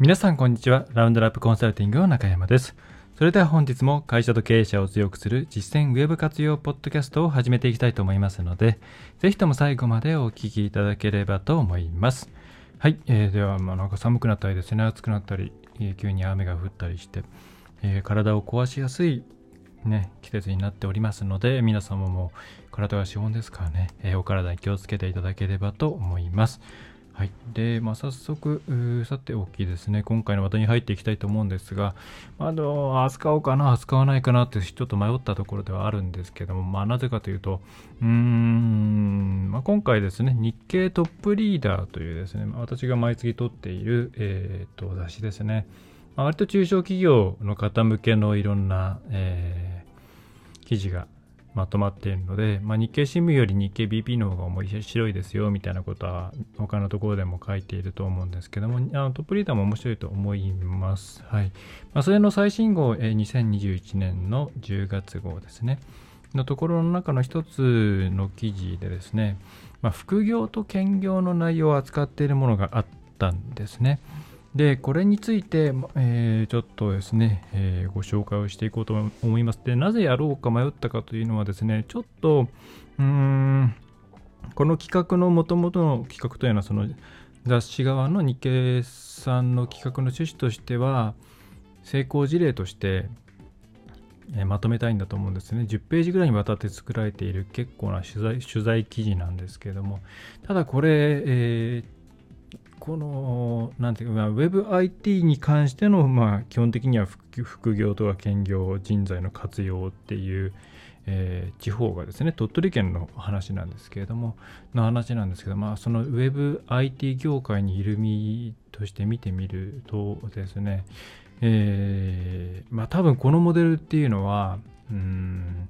皆さんこんにちは。ラウンドラップコンサルティングの中山です。それでは本日も会社と経営者を強くする実践ウェブ活用ポッドキャストを始めていきたいと思いますのでぜひとも最後までお聞きいただければと思います。はい、えー、ではまあなんか寒くなったりですね。暑くなったり、えー、急に雨が降ったりして、えー、体を壊しやすいね、季節になっておりますので皆様も体が資本ですからね、えー、お体に気をつけていただければと思います。はい。で、まあ、早速、さておきですね、今回の話題に入っていきたいと思うんですが、あの、扱おうかな、扱わないかなってちょっと迷ったところではあるんですけども、まあ、なぜかというと、うーん、まあ、今回ですね、日経トップリーダーというですね、私が毎月撮っている、えー、と雑誌ですね、まあ、割と中小企業の方向けのいろんな、えー、記事がまとまっているので、まあ、日経新聞より日経 BP の方が面白いですよみたいなことは他のところでも書いていると思うんですけどもあのトップリーダーも面白いと思います。はいまあ、それの最新号、え、2021年の10月号ですねのところの中の一つの記事でですね、まあ、副業と兼業の内容を扱っているものがあったんですね。で、これについて、えー、ちょっとですね、えー、ご紹介をしていこうと思います。で、なぜやろうか迷ったかというのはですね、ちょっと、うーん、この企画のもともとの企画というのは、その雑誌側の日経さんの企画の趣旨としては、成功事例として、えー、まとめたいんだと思うんですね。10ページぐらいにわたって作られている結構な取材取材記事なんですけれども、ただこれ、えーこの、なんていうか、WebIT に関しての、まあ、基本的には副業とか兼業人材の活用っていう、えー、地方がですね、鳥取県の話なんですけれども、の話なんですけど、まあ、その WebIT 業界にいる身として見てみるとですね、えー、まあ、多分このモデルっていうのは、うん、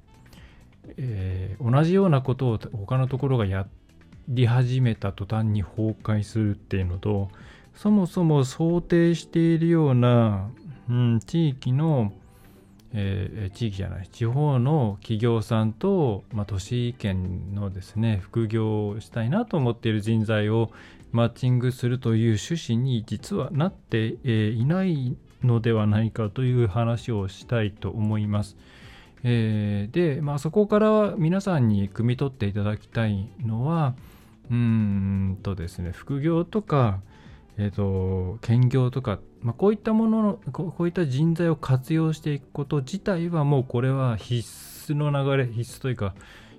えー、同じようなことを他のところがやっり始めた途端に崩壊するっていうのとそもそも想定しているような、うん、地域の、えー、地域じゃない地方の企業さんと、まあ、都市圏のですね副業をしたいなと思っている人材をマッチングするという趣旨に実はなって、えー、いないのではないかという話をしたいと思います。えー、で、まあ、そこから皆さんに汲み取っていただきたいのは、うんとですね、副業とか、え、ー、と、兼業とか、まあ、こういったもののこ、こういった人材を活用していくこと自体はもうこれは必須の流れ、必須というか、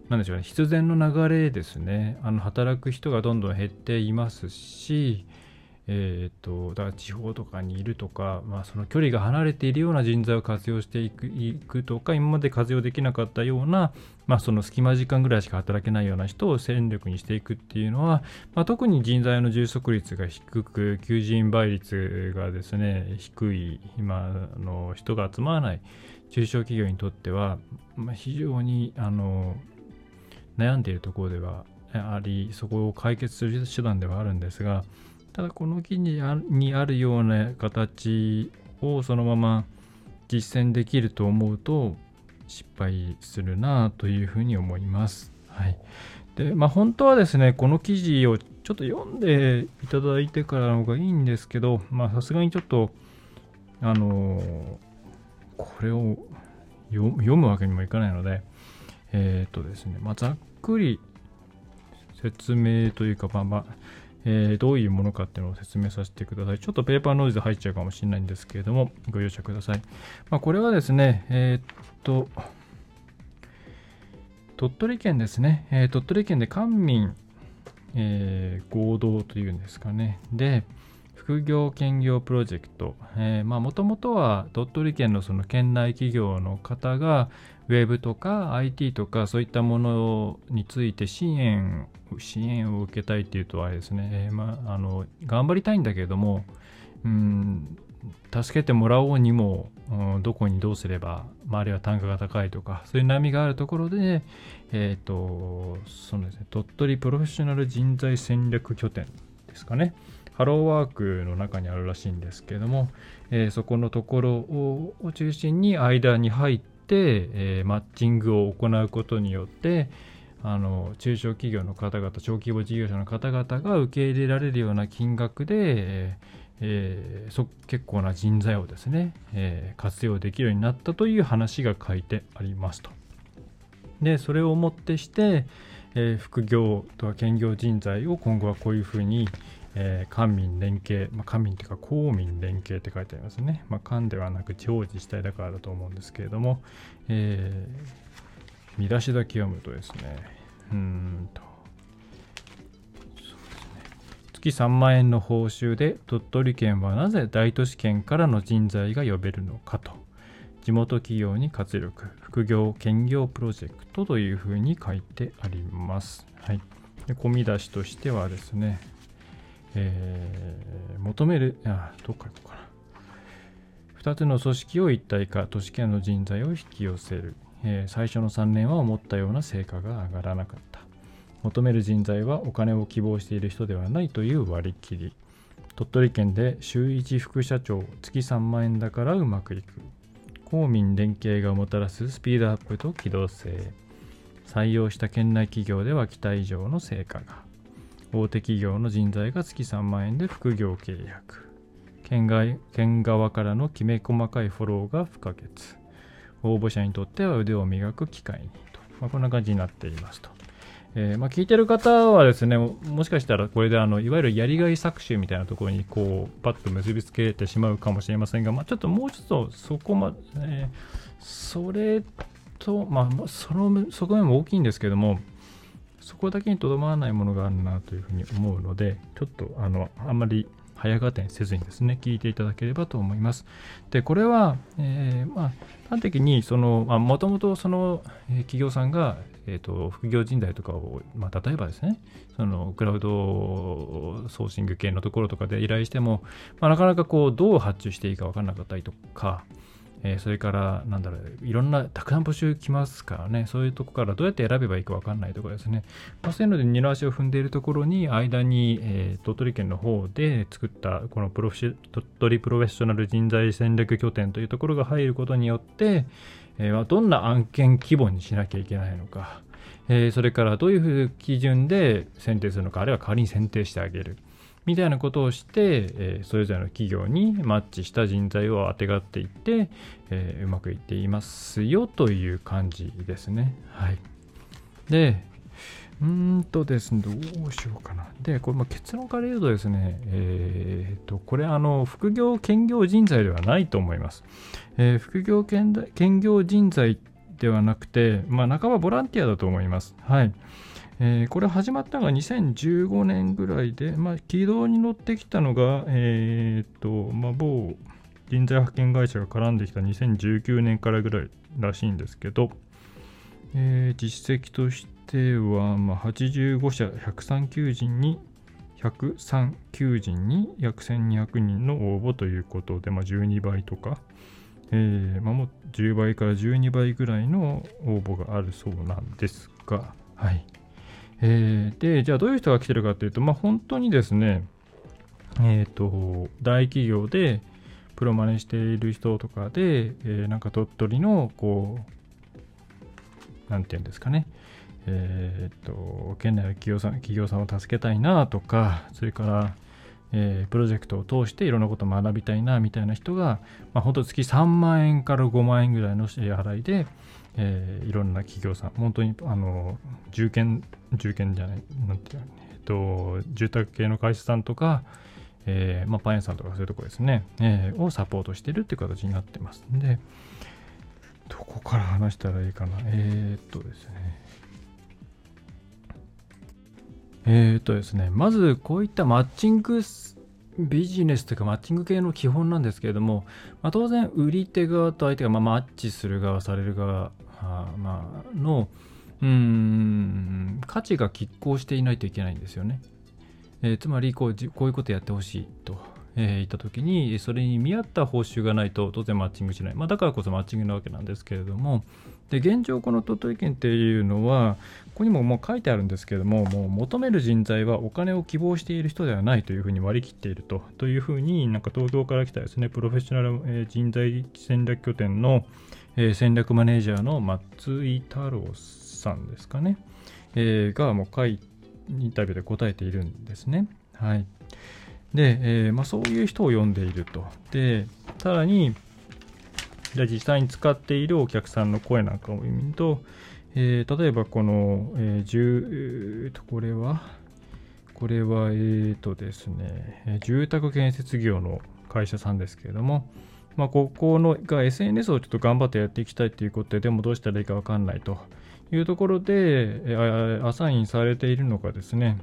なんでしょうね、必然の流れですね。あの、働く人がどんどん減っていますし、えーと、だから地方とかにいるとか、まあ、その距離が離れているような人材を活用していくいくとか今まで活用できなかったような、まあ、その隙間時間ぐらいしか働けないような人を戦力にしていくっていうのは、まあ、特に人材の充足率が低く求人倍率がですね低い今の人が集まらない中小企業にとっては、まあ、非常にあの悩んでいるところではありそこを解決する手段ではあるんですがただこの記事にあるような形をそのまま実践できると思うと失敗するなというふうに思います。はい。で、まあ本当はですね、この記事をちょっと読んでいただいてからの方がいいんですけど、まあさすがにちょっと、あのこれを読むわけにもいかないので、えっ、ー、とですね、まあざっくり説明というか、まあまあ、えー、どういうものかっていうのを説明させてください。ちょっとペーパーノイズ入っちゃうかもしれないんですけれども、ご容赦ください。まあ、これはですね、えー、っと、鳥取県ですね、えー、鳥取県で官民、えー、合同というんですかね。で、副業兼業プロジェクト。もともとは鳥取県のその県内企業の方が、ウェブとか IT とかそういったものについて支援支援を受けたいっていうとあれですね、えー、まあ、の頑張りたいんだけれども、うん助けてもらおうにも、うん、どこにどうすれば、まあ、るいは単価が高いとかそういう波があるところで、えっ、ー、とそうですね、鳥取プロフェッショナル人材戦略拠点ですかね。ハローワークの中にあるらしいんですけども、えー、そこのところを中心に間に入って、えー、マッチングを行うことによってあの中小企業の方々小規模事業者の方々が受け入れられるような金額で、ええー、そ結構な人材をですね、えー、活用できるようになったという話が書いてありますと。でそれをもってして、えー、副業とか兼業人材を今後はこういうふうに、えー、官民連携、まあ、官民というか公民連携って書いてありますね。まあ、官ではなく地方自治体だからだと思うんですけれども、えー、見出しだけ読むとですね、うんと、月3万円の報酬で鳥取県はなぜ大都市圏からの人材が呼べるのかと地元企業に活力副業兼業プロジェクトというふうに書いてあります。はい、で込み出しとしてはですね、えー、求めるあどっか行こうかな。2つの組織を一体化都市圏の人材を引き寄せる、えー、最初の3年は思ったような成果が上がらなかった。求める人材はお金を希望している人ではないという割り切り。鳥取県で週1副社長月3万円だからうまくいく。公民連携がもたらすスピードアップと機動性。採用した県内企業では期待以上の成果が。大手企業の人材が月3万円で副業契約。県外県側からのきめ細かいフォローが不可欠。応募者にとっては腕を磨く機会にと、まあ、こんな感じになっていますと。えー、まあ、聞いてる方はですねもしかしたらこれであのいわゆるやりがい搾取みたいなところにこうパッと結びつけてしまうかもしれませんが、まあ、ちょっともうちょっとそこまで、えー、それと、まあ、その側面も大きいんですけどもそこだけにとどまらないものがあるなというふうに思うのでちょっとあのあんまり早合点せずにですね、聞いていただければと思います。で、これは、えー、まあ、端的に、その、まあ、もともとその、え、企業さんが、えーと、副業人材とかを、まあ、例えばですね、そのクラウドソーシング系のところとかで依頼しても、まあ、なかなかこうどう発注していいか分からなかったりとか、えー、それから、なんだろう、いろんな、たくさん募集来ますからね、そういうとこからどうやって選べばいいか分かんないとかですね、まあ、そういうので二の足を踏んでいるところに、間に、えー、鳥取県の方で作ったこのプロフィ鳥取プロフェッショナル人材戦略拠点というところが入ることによって、えー、どんな案件規模にしなきゃいけないのか、えー、それからどういう基準で選定するのか、あるいは代わりに選定してあげる。みたいなことをして、えー、それぞれの企業にマッチした人材をあてがっていって、えー、うまくいっていますよという感じですね。はい。で、うんとですね、どうしようかな。で、これ、ま結論から言うとですね、えっ、ー、と、これ、あの、副業兼業人材ではないと思います。えー、副業兼業人材ではなくて、まあ、半ばボランティアだと思います。はい。えー、これ始まったのが2015年ぐらいで、まあ、軌道に乗ってきたのが、えー、っと、まあ、某人材派遣会社が絡んできた2019年からぐらいらしいんですけど、えー、実績としては、まあ、85社103求人に103求人に約1200人の応募ということで、まあ、12倍とか、えーまあ、もう10倍から12倍ぐらいの応募があるそうなんですが、はい。えー、で、じゃあどういう人が来てるかっていうと、まあ、本当にですね、えっ、ー、と、大企業でプロマネしている人とかで、えー、なんか鳥取の、こう、なんていうんですかね、えっ、ー、と、県内の企業さん企業さんを助けたいなとか、それから、えー、プロジェクトを通していろんなことを学びたいなみたいな人が、まあ、本当月3万円から5万円ぐらいの支払いで、えー、いろんな企業さん、本当にあの住建、住建じゃない、なんていうの、えっと、住宅系の会社さんとか、えーまあ、パン屋さんとかそういうとこですね、えー、をサポートしてるっていう形になってますんで、どこから話したらいいかな。えー、っとですね。えー、っとですね、まずこういったマッチングビジネスというかマッチング系の基本なんですけれども、まあ、当然売り手側と相手がまあマッチする側される側まあのうん価値が拮抗していないといけないんですよね。えー、つまりこうこういうことやってほしいと、えー、いった時にそれに見合った報酬がないと当然マッチングしない、まあ、だからこそマッチングなわけなんですけれどもで現状この鳥取県っていうのはここにももう書いてあるんですけれどももう求める人材はお金を希望している人ではないというふうに割り切っているとというふうになんか東京から来たですねプロフェッショナル、人材戦略拠点の、戦略マネージャーの松井太郎さんですかね、えー、がもう書いインタビューで答えているんですね。はい。で、えー、まあ、そういう人を呼んでいると。で、さらに、じゃ実際に使っているお客さんの声なんかを見ると、えー、例えばこの、えー、10、えー、と、これは、これは、えーとですね、住宅建設業の会社さんですけれども、まあ、ここのが SNS をちょっと頑張ってやっていきたいということで、でもどうしたらいいかわかんないというところで、アサインされているのがですね、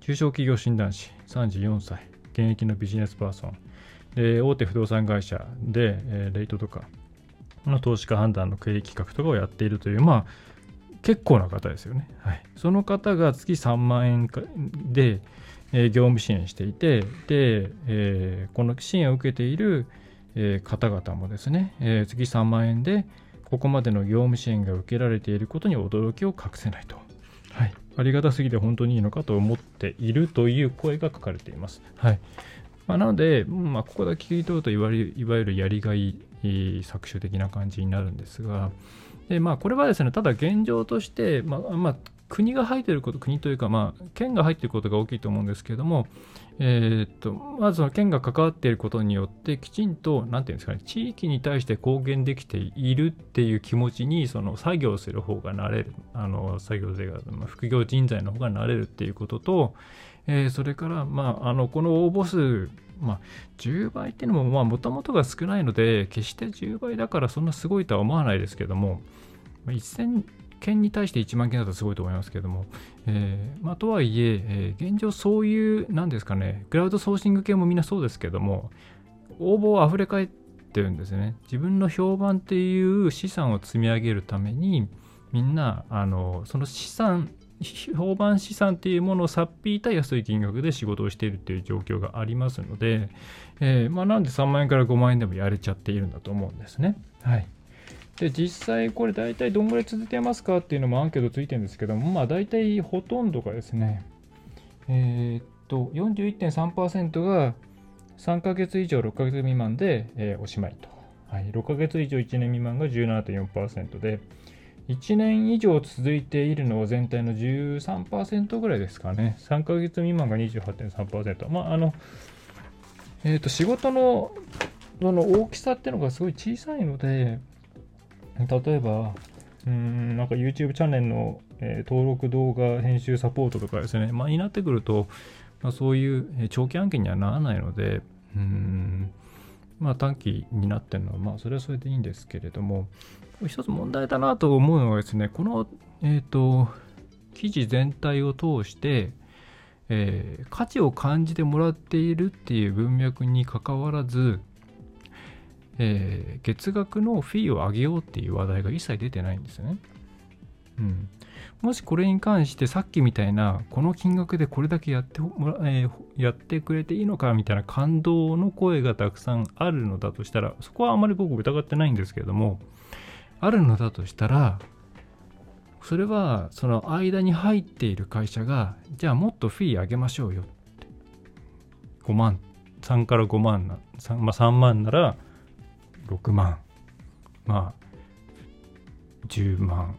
中小企業診断士、34歳、現役のビジネスパーソン、で大手不動産会社で、えレイトとかの投資家判断の経営企画とかをやっているという、まあ、結構な方ですよね。はい、その方が月3万円で、えー、業務支援していて、で、えー、この支援を受けている、えー、方々もですね、え月3万円で、ここまでの業務支援が受けられていることに驚きを隠せないと。はい。ありがたすぎて本当にいいのかと思っているという声が書かれています。はい。まあ、なので、まあ、ここだけ聞いとるといわゆるいわゆるやりがい搾取的な感じになるんですが、でまあ、これはですね、ただ現状として、まあまあ、国が入っていること、国というか、まあ、県が入っていることが大きいと思うんですけれども、えー、っと、まずその県が関わっていることによって、きちんと、なんていうんですかね、地域に対して貢献できているっていう気持ちに、その作業する方がなれる、あの、作業税が、ま、副業人材の方がなれるっていうことと、えー、それから、まあ、あの、この応募数、まあ、10倍っていうのも、もともとが少ないので、決して10倍だからそんなすごいとは思わないですけどもま、1000、件に対して1万件だとすごいと思いますけども、えーまあ、とはいええー、現状そういう、なんですかね、クラウドソーシング系もみんなそうですけども、応募は溢れ返ってるんですね。自分の評判っていう資産を積み上げるために、みんな、あの、その資産、評判資産っていうものをさっぴいた安い金額で仕事をしているっていう状況がありますので、えー、まあ、なんで3万円から5万円でもやれちゃっているんだと思うんですね。はい。で実際これ大体どんぐらい続けますかっていうのもアンケートついてるんですけども、まあ大体ほとんどがですね、えー、っと、41.3%が3ヶ月以上6ヶ月未満で、えー、おしまいと。はい、6ヶ月以上1年未満が17.4%で、1年以上続いているのは全体の13%ぐらいですかね。3ヶ月未満が28.3%。まあ、あの、えっ、ー、と、仕事のその大きさっていうのがすごい小さいので、例えば、うん、なんか YouTube チャンネルの、えー、登録動画編集サポートとかですね、まあ、になってくると、まあ、そういう、長期案件にはならないので、うん、まあ短期になってるのは、まあそれはそれでいいんですけれども、一つ問題だなと思うのはですね、この、えっ、ー、と、記事全体を通して、えー、価値を感じてもらっているっていう文脈にかかわらず、えー、月額のフィーを上げようっていう話題が一切出てないんですよね。うん、もしこれに関してさっきみたいなこの金額でこれだけやってもら、えー、やってくれていいのかみたいな感動の声がたくさんあるのだとしたらそこはあまり僕疑ってないんですけれどもあるのだとしたらそれはその間に入っている会社がじゃあもっとフィー上げましょうよって。5万。3から5万な 3,、まあ、3万なら6万。まあ10万。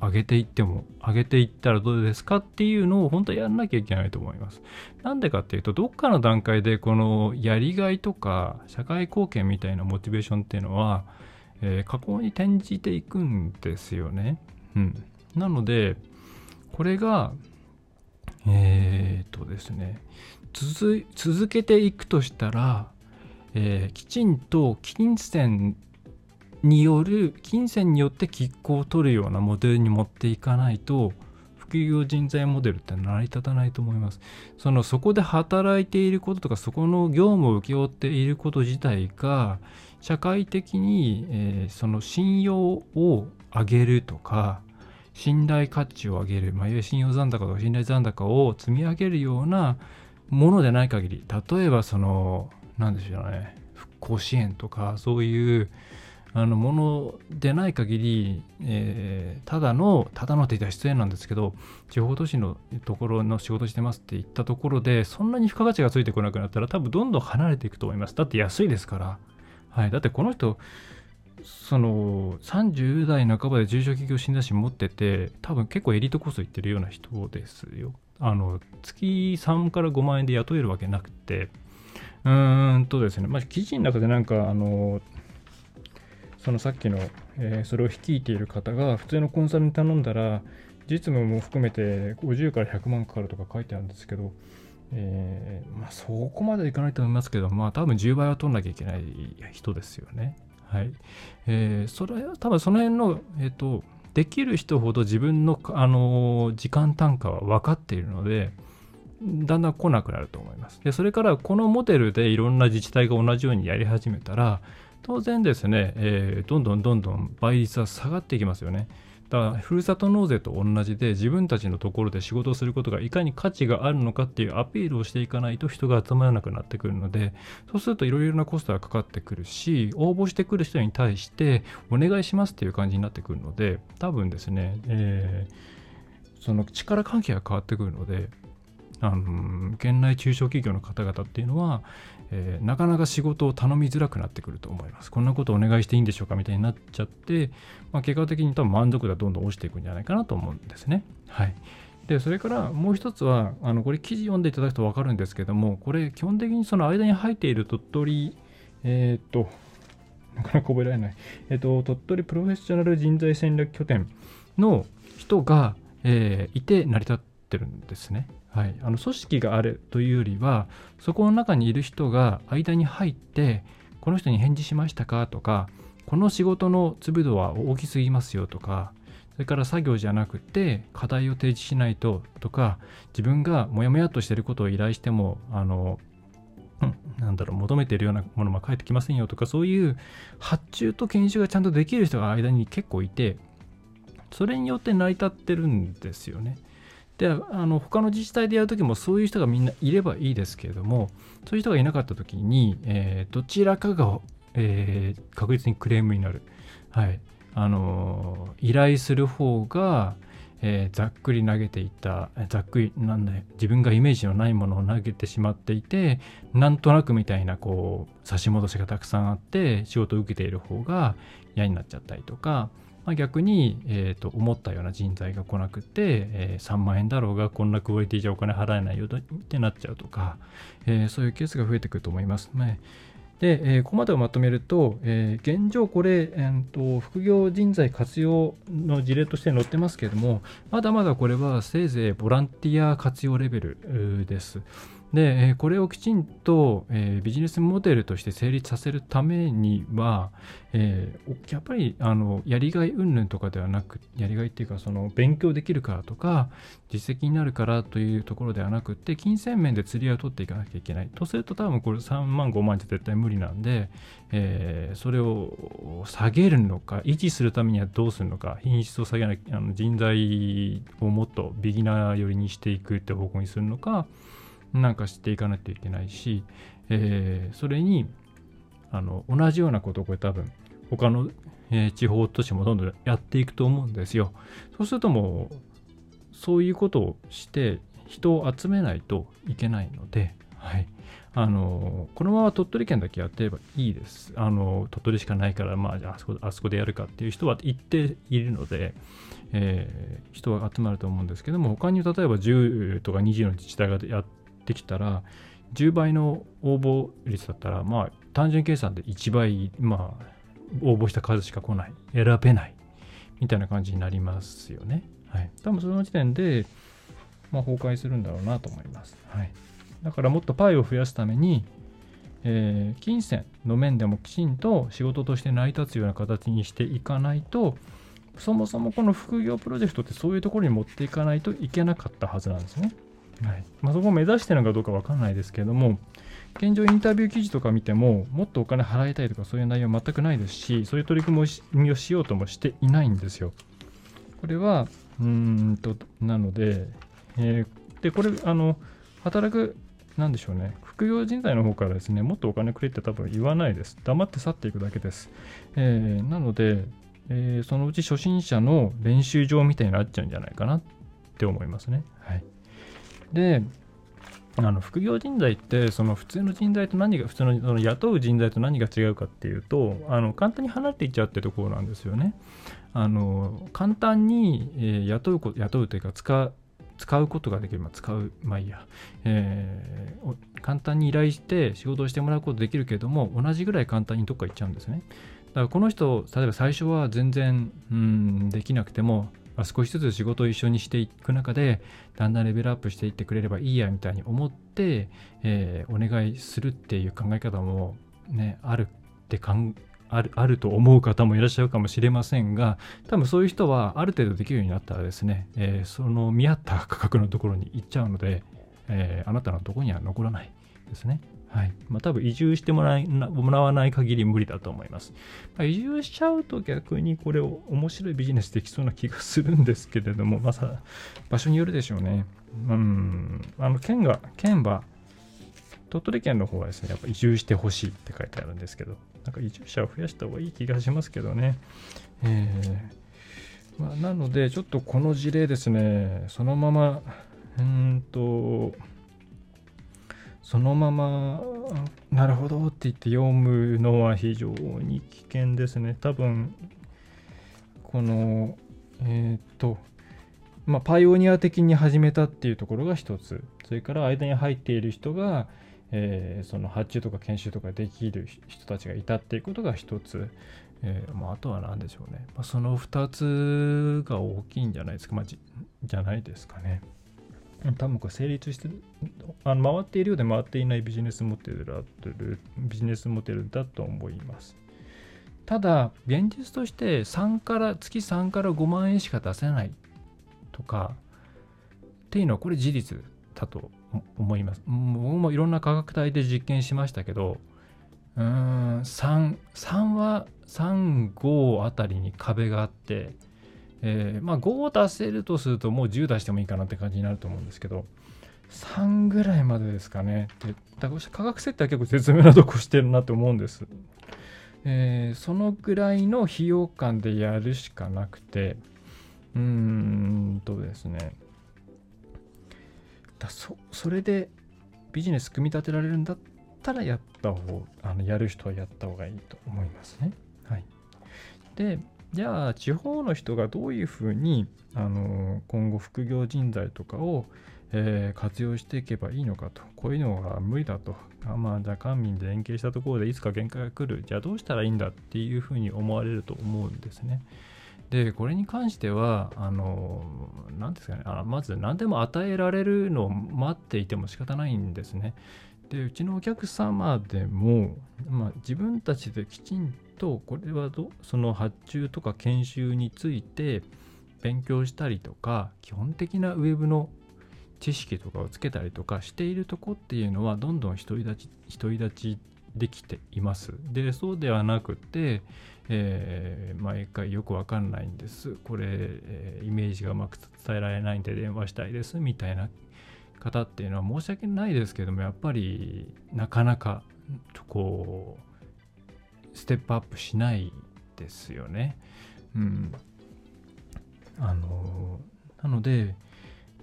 上げていっても上げていったらどうですかっていうのを本当はやらなきゃいけないと思います。なんでかっていうとどっかの段階でこのやりがいとか社会貢献みたいなモチベーションっていうのは、えー、加工に転じていくんですよね。うん。なのでこれがえー、っとですね続けていくとしたらえー、きちんと金銭による金銭によって拮抗を取るようなモデルに持っていかないと副業人材モデルって成り立たないと思います。そのそこで働いていることとかそこの業務を請け負っていること自体が社会的に、えー、その信用を上げるとか信頼価値を上げる、まあ、いわゆる信用残高とか信頼残高を積み上げるようなものでない限り例えばその何でしょうね復興支援とかそういうあのものでない限り、えー、ただのただのって言ったら失礼なんですけど地方都市のところの仕事してますって言ったところでそんなに付加価値がついてこなくなったら多分どんどん離れていくと思います。だって安いですから、はい、だってこの人その30代半ばで中小企業診断士持ってて多分結構エリートコース行ってるような人ですよ。あの月3から5万円で雇えるわけなくて。うーんとですね、まあ、記事の中でなんかあのそのさっきの、えー、それを率いている方が普通のコンサルに頼んだら実務も含めて50から100万かかるとか書いてあるんですけど、えー、まあ、そこまでいかないと思いますけど、まあ多分10倍は取んなきゃいけない人ですよね。はい。えー、それは多分その辺の、えっ、ー、と、できる人ほど自分の、あの時間単価は分かっているので、だんだん来なくなると思います。で、それからこのモデルでいろんな自治体が同じようにやり始めたら、当然ですね、えー、どんどんどんどん倍率は下がっていきますよね。だからふるさと納税と同じで自分たちのところで仕事をすることがいかに価値があるのかっていうアピールをしていかないと人が集まらなくなってくるのでそうするといろいろなコストがかかってくるし応募してくる人に対してお願いしますっていう感じになってくるので多分ですね、えー、その力関係が変わってくるのであの県内中小企業の方々っていうのは、えー、なかなか仕事を頼みづらくなってくると思います。こんなことお願いしていいんでしょうかみたいになっちゃって、まあ、結果的に多分満足度はどんどん落ちていくんじゃないかなと思うんですね。はい。で、それからもう一つは、あのこれ記事読んでいただくと分かるんですけども、これ基本的にその間に入っている鳥取、えっ、と、なかなか覚えられない、えっ、と、鳥取プロフェッショナル人材戦略拠点の人が、え、いて成り立ってるんですね。はい、あの組織があるというよりはそこの中にいる人が間に入ってこの人に返事しましたか？とかこの仕事の粒度は大きすぎますよとかそれから作業じゃなくて課題を提示しないととか自分がモヤモヤとしてることを依頼してもあのなんだろう求めているようなものも返ってきませんよとかそういう発注と研修がちゃんとできる人が間に結構いてそれによって成り立ってるんですよね。であの他の自治体でやるときもそういう人がみんないればいいですけれどもそういう人がいなかったときに、えー、どちらかが、えー、確実にクレームになる、はい。あのー、依頼する方が、えー、ざっくり投げていたざっくりなんだ自分がイメージのないものを投げてしまっていてなんとなくみたいなこう差し戻しがたくさんあって仕事を受けている方が嫌になっちゃったりとかまあ、逆に、えー、と思ったような人材が来なくて、えー、3万円だろうがこんなクオリティじゃお金払えないよってなっちゃうとか、えー、そういうケースが増えてくると思います。ね、で、えー、ここまでをまとめると、えー、現状これ、えーと、副業人材活用の事例として載ってますけれども、まだまだこれはせいぜいボランティア活用レベルです。で、これをきちんと、え、ビジネスモデルとして成立させるためには、え、やっぱりあのやりがい云々とかではなくやりがいっていうかその勉強できるからとか実績になるからというところではなくて金銭面で釣り合いを取っていかなきゃいけない。とすると多分これ3万5万じゃ絶対無理なんで、え、それを下げるのか維持するためにはどうするのか品質を下げないあの人材をもっとビギナー寄りにしていくって方向にするのかなんかしていかないといけないし、えー、それにあの同じようなことをこれ多分他の、えー、地方都市もどんどんやっていくと思うんですよ。そうするともうそういうことをして人を集めないといけないので、はい、あのこのまま鳥取県だけやってればいいです。あの鳥取しかないから、まあ、あそこあそこでやるかっていう人は一定いるので、えー、人は集まると思うんですけども他に例えば10とか20の自治体がやってできたら10倍の応募率だったらまあ単純計算で1倍まあ応募した数しか来ない選べないみたいな感じになりますよね。はい、多分その時点で、まあ、崩壊するんだろうなと思います。はい、だからもっとパイを増やすために、えー、金銭の面でもきちんと仕事として成り立つような形にしていかないとそもそもこの副業プロジェクトってそういうところに持っていかないといけなかったはずなんですね。はいまあ、そこを目指してるのかどうか分かんないですけれども、現状インタビュー記事とか見ても、もっとお金払いたいとかそういう内容全くないですし、そういう取り組みをしようともしていないんですよ。これは、うんと、なので、えー、で、これ、あの、働くなんでしょうね、副業人材の方からですね、もっとお金くれって多分言わないです。黙って去っていくだけです。えー、なので、えー、そのうち初心者の練習場みたいになっちゃうんじゃないかなって思いますね。はい。で、あの副業人材ってその普通の人材と何が普通のその雇う人材と何が違うかっていうとあの簡単に離れていっちゃうってところなんですよね。あの簡単に、え、雇うこ雇うというか使う使うことができる、まあ、使う、まあいいや、えー、簡単に依頼して仕事をしてもらうことできるけれども、同じぐらい簡単にどっか行っちゃうんですね。だからこの人、例えば最初は全然、うん、できなくても、まあ、少しずつ仕事を一緒にしていく中で、だんだんレベルアップしていってくれればいいやみたいに思って、えー、お願いするっていう考え方もね、あるって考あるあると思う方もいらっしゃるかもしれませんが多分そういう人はある程度できるようになったらですね、えー、その見合った価格のところに行っちゃうので、えー、あなたのとこには残らないですね。はい。まあ多分移住してもらいもらわない限り無理だと思います。まあ、移住しちゃうと逆にこれを面白いビジネスできそうな気がするんですけれども、まさ場所によるでしょうね。うん。あの、県が、県は、鳥取県の方はですね、やっぱ移住してほしいって書いてあるんですけど、なんか移住者を増やした方がいい気がしますけどね。えー、まあ、なので、ちょっとこの事例ですね、そのまま、うんと、そのまま、なるほどって言って読むのは非常に危険ですね。多分、この、えっ、と、まあ、パイオニア的に始めたっていうところが一つ。それから間に入っている人が、えー、その発注とか研修とかできる人たちがいたっていうことが一つ、えーまあ、あとは何でしょうね、まあ、その2つが大きいんじゃないですか、まあ、じじゃないですかね。多分これ成立してあの回っているようで回っていないビジネスモデルだビジネスモデルだと思います。ただ、現実として3から月3から5万円しか出せないとかっていうのはこれ事実だと思います。僕もいろんな価格帯で実験しましたけど、うーん、3、3は3、5あたりに壁があって、えー、まあ5を出せるとするともう10出してもいいかなって感じになると思うんですけど、3ぐらいまでですかね。でだから価格設定は結構絶妙なとこしてるなと思うんです。えー、そのぐらいの費用感でやるしかなくて、うーんとですね、だそそれでビジネス組み立てられるんだったらやった方あのやる人はやった方がいいと思いますね。はい、でじゃあ地方の人がどういうふうにあの今後副業人材とかを、えー、活用していけばいいのかとこういうのが無理だとあまあじゃあ官民で連携したところでいつか限界が来るじゃあどうしたらいいんだっていうふうに思われると思うんですね。でこれに関してはあの何ですかねあまず何でも与えられるのを待っていても仕方ないんですね。でうちのお客様でも、まあ、自分たちできちんとこれはどその発注とか研修について勉強したりとか基本的なウェブの知識とかをつけたりとかしているとこっていうのはどんどん独り立ち独り立ちできています。でそうではなくてえー、毎回よくわかんないんです。これ、えー、イメージがうまく伝えられないんで電話したいですみたいな方っていうのは申し訳ないですけども、やっぱりなかなかこう、ステップアップしないですよね。うん。あの、なので、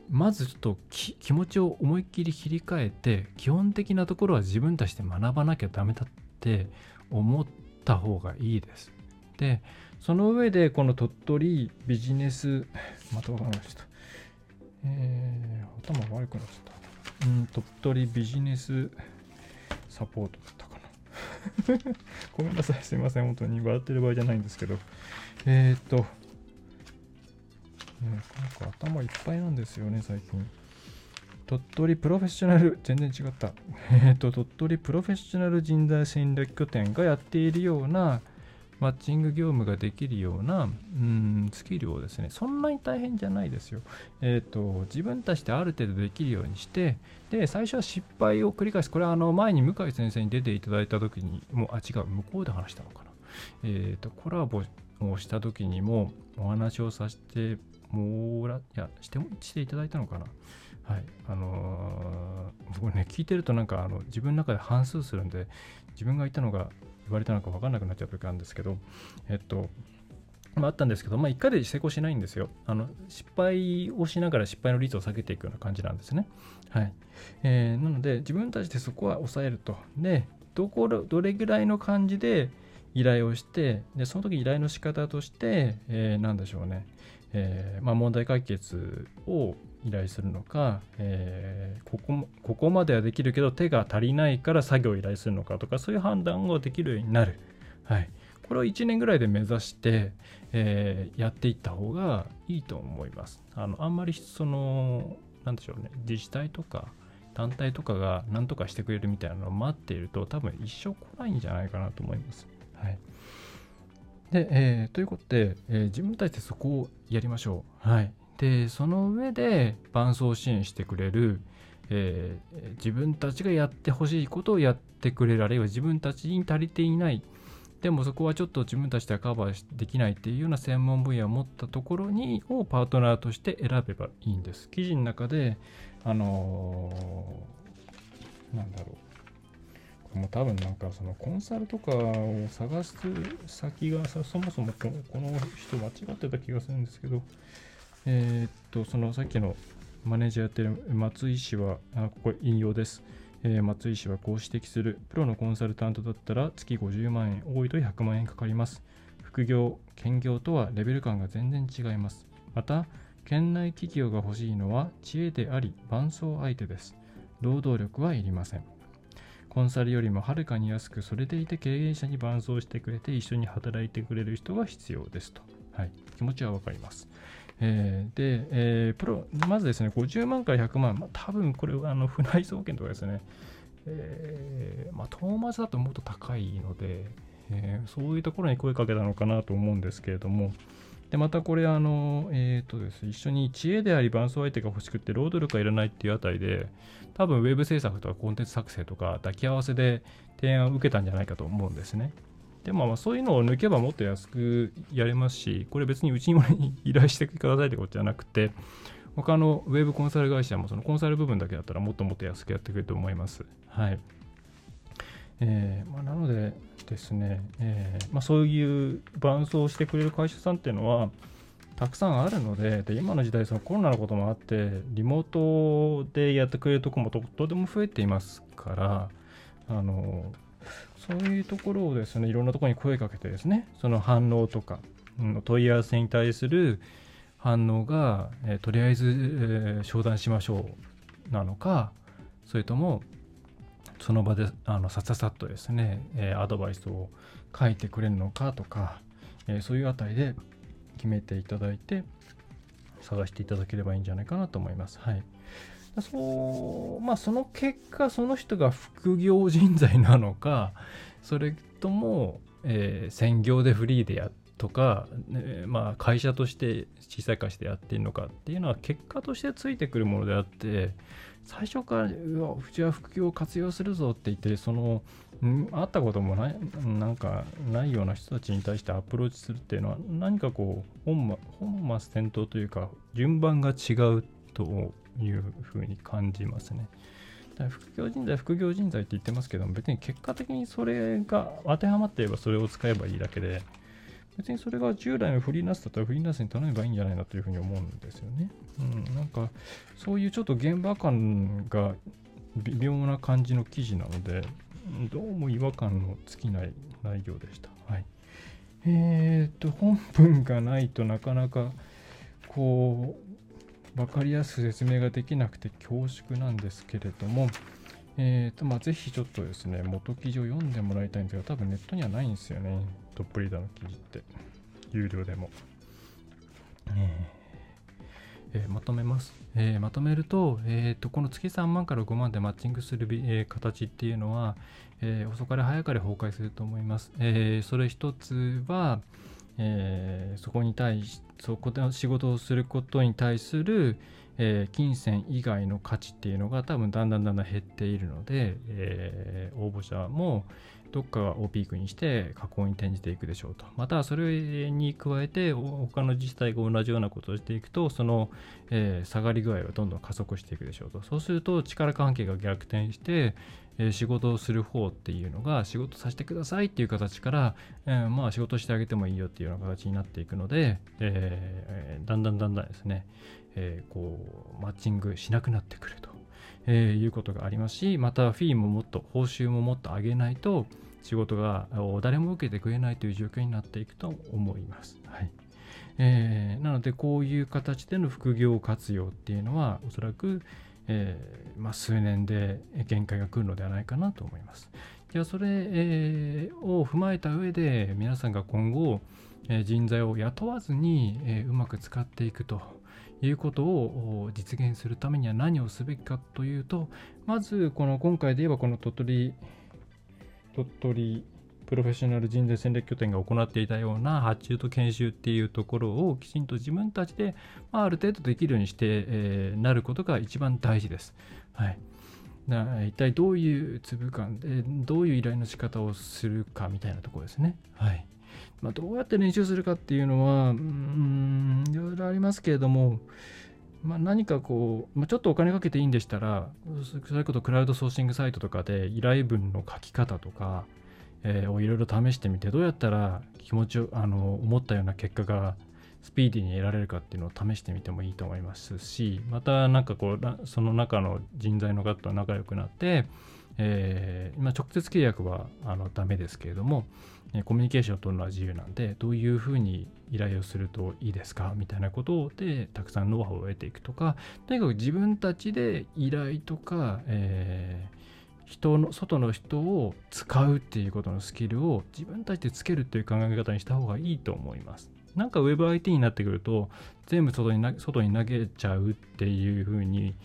まずちょっと気持ちを思いっきり切り替えて基本的なところは自分たちで学ばなきゃダメだって思った方がいいです。で、その上でこの鳥取ビジネス、また分かりました。えー、頭悪くなっちゃった。うん、鳥取ビジネスサポートだった。ごめんなさい、すいません、本当に笑ってる場合じゃないんですけど。えっ、と、ね、なんか頭いっぱいなんですよね、最近。鳥取プロフェッショナル、全然違った。えっと、鳥取プロフェッショナル人材戦略拠点がやっているような、マッチング業務ができるような、うん、スキルをですね、そんなに大変じゃないですよ。えっ、ー、と、自分たちである程度できるようにして、で、最初は失敗を繰り返す。これはあの、前に向井先生に出ていただいた時にもう、あ、違う、向こうで話したのかな。えっ、ー、と、コラボをした時にもお話をさせてもら、いや、しても、していただいたのかな。はいあのー、僕ね聞いてるとなんかあの自分の中で反数するんで自分が言ったのが言われたのか分かんなくなっちゃう時あるんですけどえっとまあ、あったんですけど、まあ、1回で成功しないんですよあの。失敗をしながら失敗の率を下げていくような感じなんですね。はいえー、なので、自分たちでそこは抑えると。で、どこどれぐらいの感じで依頼をして、でその時依頼の仕方として、えー、何でしょうね、えー、まあ、問題解決を依頼するのか、えー、ここここまではできるけど手が足りないから作業を依頼するのかとかそういう判断をできるようになる。はい、これを1年ぐらいで目指して、えー、やっていった方がいいと思います。あのあんまりその、なんでしょうね、自治体とか団体とかが何とかしてくれるみたいなのを待っていると多分一生来ないんじゃないかなと思います。はい。で、えー、ということで、えー、自分たちでそこをやりましょう。はい。で、その上で伴走支援してくれる、えー、自分たちがやってほしいことをやってくれる、あるいは自分たちに足りていない、でもそこはちょっと自分たちではカバーできないっていうような専門分野を持ったところにをパートナーとして選べばいいんです。記事の中で、あのー、なんだろう。これも多分なんかそのコンサルとかを探す先がそもそもこの人間違ってた気がするんですけど、えー、っと、そのさっきのマネージャーやってる松井氏は、あここ引用です。えー、松井氏はこう指摘する。プロのコンサルタントだったら月50万円、多いと100万円かかります。副業、兼業とはレベル感が全然違います。また、県内企業が欲しいのは知恵であり、伴走相手です。労働力はいりません。コンサルよりもはるかに安く、それでいて経営者に伴走してくれて一緒に働いてくれる人が必要ですと。はい、気持ちはわかります。えー、で、えー、プロ、まずですね、50万から100万、まあ、多分これはあの不内送検とかですね、えー、まあ、トーマスだともっと高いので、えー、そういうところに声かけたのかなと思うんですけれども、で、またこれ、あの、えっ、ー、とですね、一緒に知恵であり伴走相手が欲しくて、労働力がいらないっていうあたりで、多分ウェブ制作とかコンテンツ作成とか抱き合わせで提案を受けたんじゃないかと思うんですね。でもまあそういうのを抜けばもっと安くやれますし、これ別にうちに依頼してくださいってことじゃなくて、他のウェブコンサル会社もそのコンサル部分だけだったらもっともっと安くやってくれると思います。はい。えーまあ、なのでですね、えーまあ、そういう伴走してくれる会社さんっていうのはたくさんあるのでで今の時代そのコロナのこともあってリモートでやってくれるところもととても増えていますからあのそういうところをですね、いろんなところに声かけてですね、その反応とか、問い合わせに対する反応が、えー、とりあえず、えー、商談しましょうなのか、それとも、その場であのさささっとですね、えー、アドバイスを書いてくれるのかとか、えそういうあたりで決めていただいて、探していただければいいんじゃないかなと思います。はい。そうまあその結果その人が副業人材なのかそれとも、えー、専業でフリーでやとか、ね、まあ会社として小さい会社でやってるのかっていうのは結果としてついてくるものであって最初からうわうちは副業を活用するぞって言ってその会ったこともないなんかないような人たちに対してアプローチするっていうのは何かこう本末転倒というか順番が違うというふうに感じますね。副業人材、副業人材って言ってますけども、別に結果的にそれが当てはまっていればそれを使えばいいだけで、別にそれが従来のフリーランスだったらフリーランスに頼めばいいんじゃないかというふうに思うんですよね。うん、なんか、そういうちょっと現場感が微妙な感じの記事なので、どうも違和感の尽きない内容でした。はい。えー、っと、本文がないとなかなか、こう、分かりやすく説明ができなくて恐縮なんですけれども、えーとまあ、ぜひちょっとですね、元記事を読んでもらいたいんですが、多分ネットにはないんですよね、トップリーダーの記事って、有料でも。えー、まとめます。えー、まとめると,、えーと、この月3万から5万でマッチングする、えー、形っていうのは、え遅かれ早かれ崩壊すると思います。えそれ一つは、えそこに対しそこで仕事をすることに対する、えー、金銭以外の価値っていうのが多分だんだんだんだん減っているので、えー、応募者も、どっかをピークにして下降に転じていくでしょうと。またそれに加えて他の自治体が同じようなことをしていくとその、えー、下がり具合はどんどん加速していくでしょうと。そうすると力関係が逆転して、え、仕事をする方っていうのが仕事させてくださいっていう形から、え、まあ仕事してあげてもいいよっていうような形になっていくので、えー、だんだんだんだんですね、えこうマッチングしなくなってくると。え、いうことがありますしまたフィーももっと報酬ももっと上げないと仕事が誰も受けてくれないという状況になっていくと思います。はいえー、なのでこういう形での副業活用っていうのはおそらく、えー、まあ、数年で限界が来るのではないかなと思います。じゃあそれ、えー、を踏まえた上で皆さんが今後、え人材を雇わずに、えうまく使っていくということを実現するためには何をすべきかというとまずこの今回で言えばこの鳥取鳥取プロフェッショナル人材戦略拠点が行っていたような発注と研修っていうところをきちんと自分たちで、まあ、ある程度できるようにして、えー、なることが一番大事です。はい、一体どういう粒感でどういう依頼の仕方をするかみたいなところですね。はいまあ、どうやって練習するかっていうのは、うん、いろいろありますけれども、まあ、何かこう、まあ、ちょっとお金かけていいんでしたら、それこそクラウドソーシングサイトとかで依頼文の書き方とか、えー、をいろいろ試してみて、どうやったら気持ちを、あの、思ったような結果がスピーディーに得られるかっていうのを試してみてもいいと思いますし、またなんかこう、その中の人材の方と仲良くなって、えー、今直接契約はあのダメですけれども、コミュニケーションを取るのは自由なんで、どういうふうに依頼をするといいですかみたいなことで、たくさんノウハウを得ていくとか、とにかく自分たちで依頼とか、えー、人の、外の人を使うっていうことのスキルを自分たちでつけるっていう考え方にした方がいいと思います。なんか WebIT になってくると、全部外に外に投げちゃうっていうふうに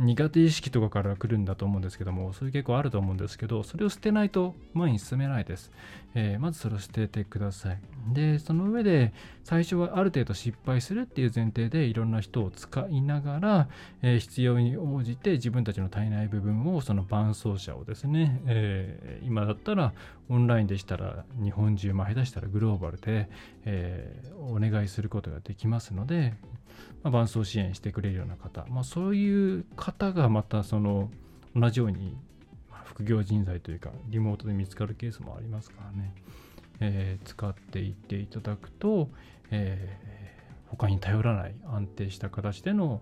苦手意識とかから来るんだと思うんですけども、それ結構あると思うんですけど、それを捨てないと前に進めないです。えー、まずそれを捨ててください。で、その上で、最初はある程度失敗するっていう前提でいろんな人を使いながら、えー、必要に応じて自分たちの足りない部分を、その伴走者をですね、えー、今だったらオンラインでしたら日本中、まあ、下手したらグローバルで、えお願いすることができますので、まあ、伴走支援してくれるような方、まあ、そういう方がまたその同じように副業人材というかリモートで見つかるケースもありますからね、えー、使っていっていただくと、えー、他に頼らない安定した形での、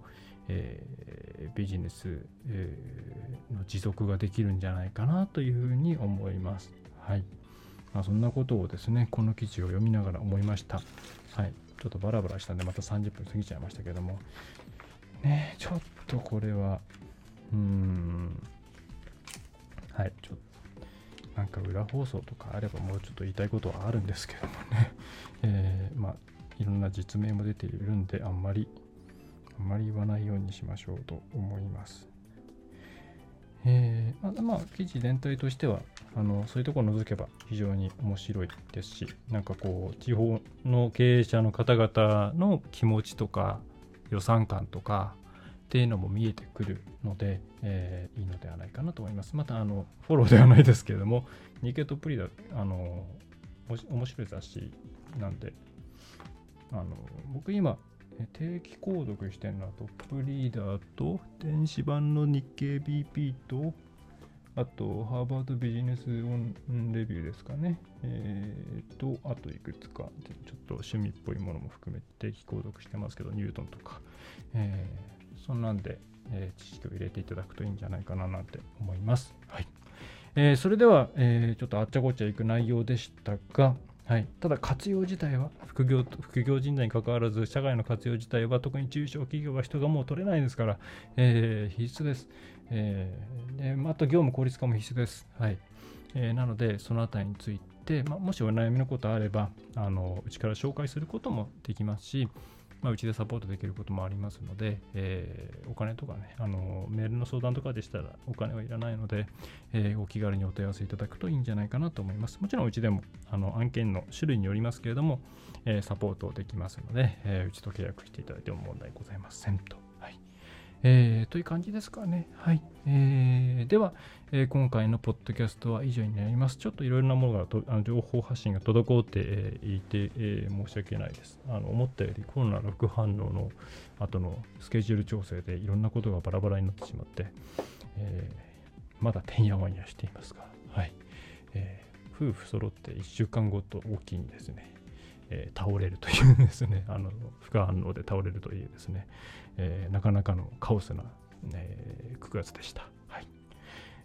えー、ビジネス、えの持続ができるんじゃないかなというふうに思います。はいまあ、そんなことをですね、この記事を読みながら思いました。はい。ちょっとバラバラしたんでまた30分過ぎちゃいましたけどもねちょっとこれはうーんはいちょっとなんか裏放送とかあればもうちょっと言いたいことはあるんですけどもね、えー、まあいろんな実名も出ているんであんまりあんまり言わないようにしましょうと思いますえー、まあ、まあ、記事全体としてはあのそういうところを除けば非常に面白いですしなんかこう地方の経営者の方々の気持ちとか予算感とかっていうのも見えてくるので、えー、いいのではないかなと思います。またあのフォローではないですけれどもニケットプリダあの面白い雑誌なんであの僕今定期購読してるのはトップリーダーと電子版の日経 BP とあと、ハーバードビジネスオンレビューですかね。えー、と、あといくつか、ちょっと趣味っぽいものも含めて定期購読してますけど、ニュートンとか。えー、そんなんで、えー、知識を入れていただくといいんじゃないかななんて思います。はい。えー、それでは、えー、ちょっとあっちゃこっちゃいく内容でしたが、はい、ただ活用自体は副業副業人材に関わらず社会の活用自体は特に中小企業は人がもう取れないですから、えー、必須です、えーで、あと業務効率化も必須です、はいえー、なのでそのあたりについて、まあ、もしお悩みのことあればあのうちから紹介することもできますしまあ、うちでサポートできることもありますので、えー、お金とかね、あのメールの相談とかでしたらお金はいらないので、えー、お気軽にお問い合わせいただくといいんじゃないかなと思います。もちろんうちでもあの案件の種類によりますけれども、えー、サポートできますので、えうちと契約していただいても問題ございませんと。えーという感じですかね。はい。えーでは、えー今回のポッドキャストは以上になります。ちょっといろいろなものがとあの情報発信が滞って、いて、えー申し訳ないです。あの思ったよりコロナ副反応の後のスケジュール調整でいろんなことがバラバラになってしまって、えーまだてんやわんやしていますが、はい。えー夫婦揃って1週間ごとおきにですね、えー倒れるというですね、あの副反応で倒れるというですね、えーなかなかのカオスな、えー9月でした。はい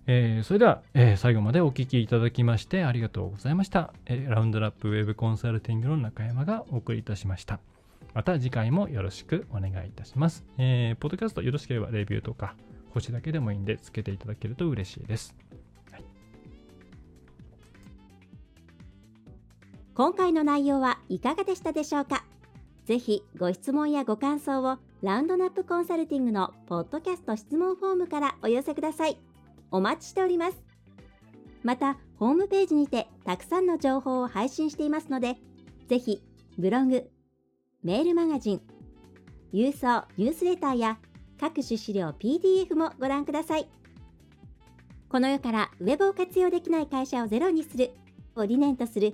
えーそれでは、えー最後までお聞きいただきましてありがとうございました。えーラウンドラップウェブコンサルティングの中山がお送りいたしました。また次回もよろしくお願いいたします。えーポッドキャストよろしければレビューとか星だけでもいいんでつけていただけると嬉しいです。今回の内容はいかがでしたでしょうか？ぜひご質問やご感想をラウンドナップコンサルティングのポッドキャスト質問フォームからお寄せください。お待ちしております。また、ホームページにてたくさんの情報を配信していますので、ぜひブログ、メールマガジン、郵送ニュースレターや各種資料 PDF もご覧ください。この世からウェブを活用できない会社をゼロにするを理念とする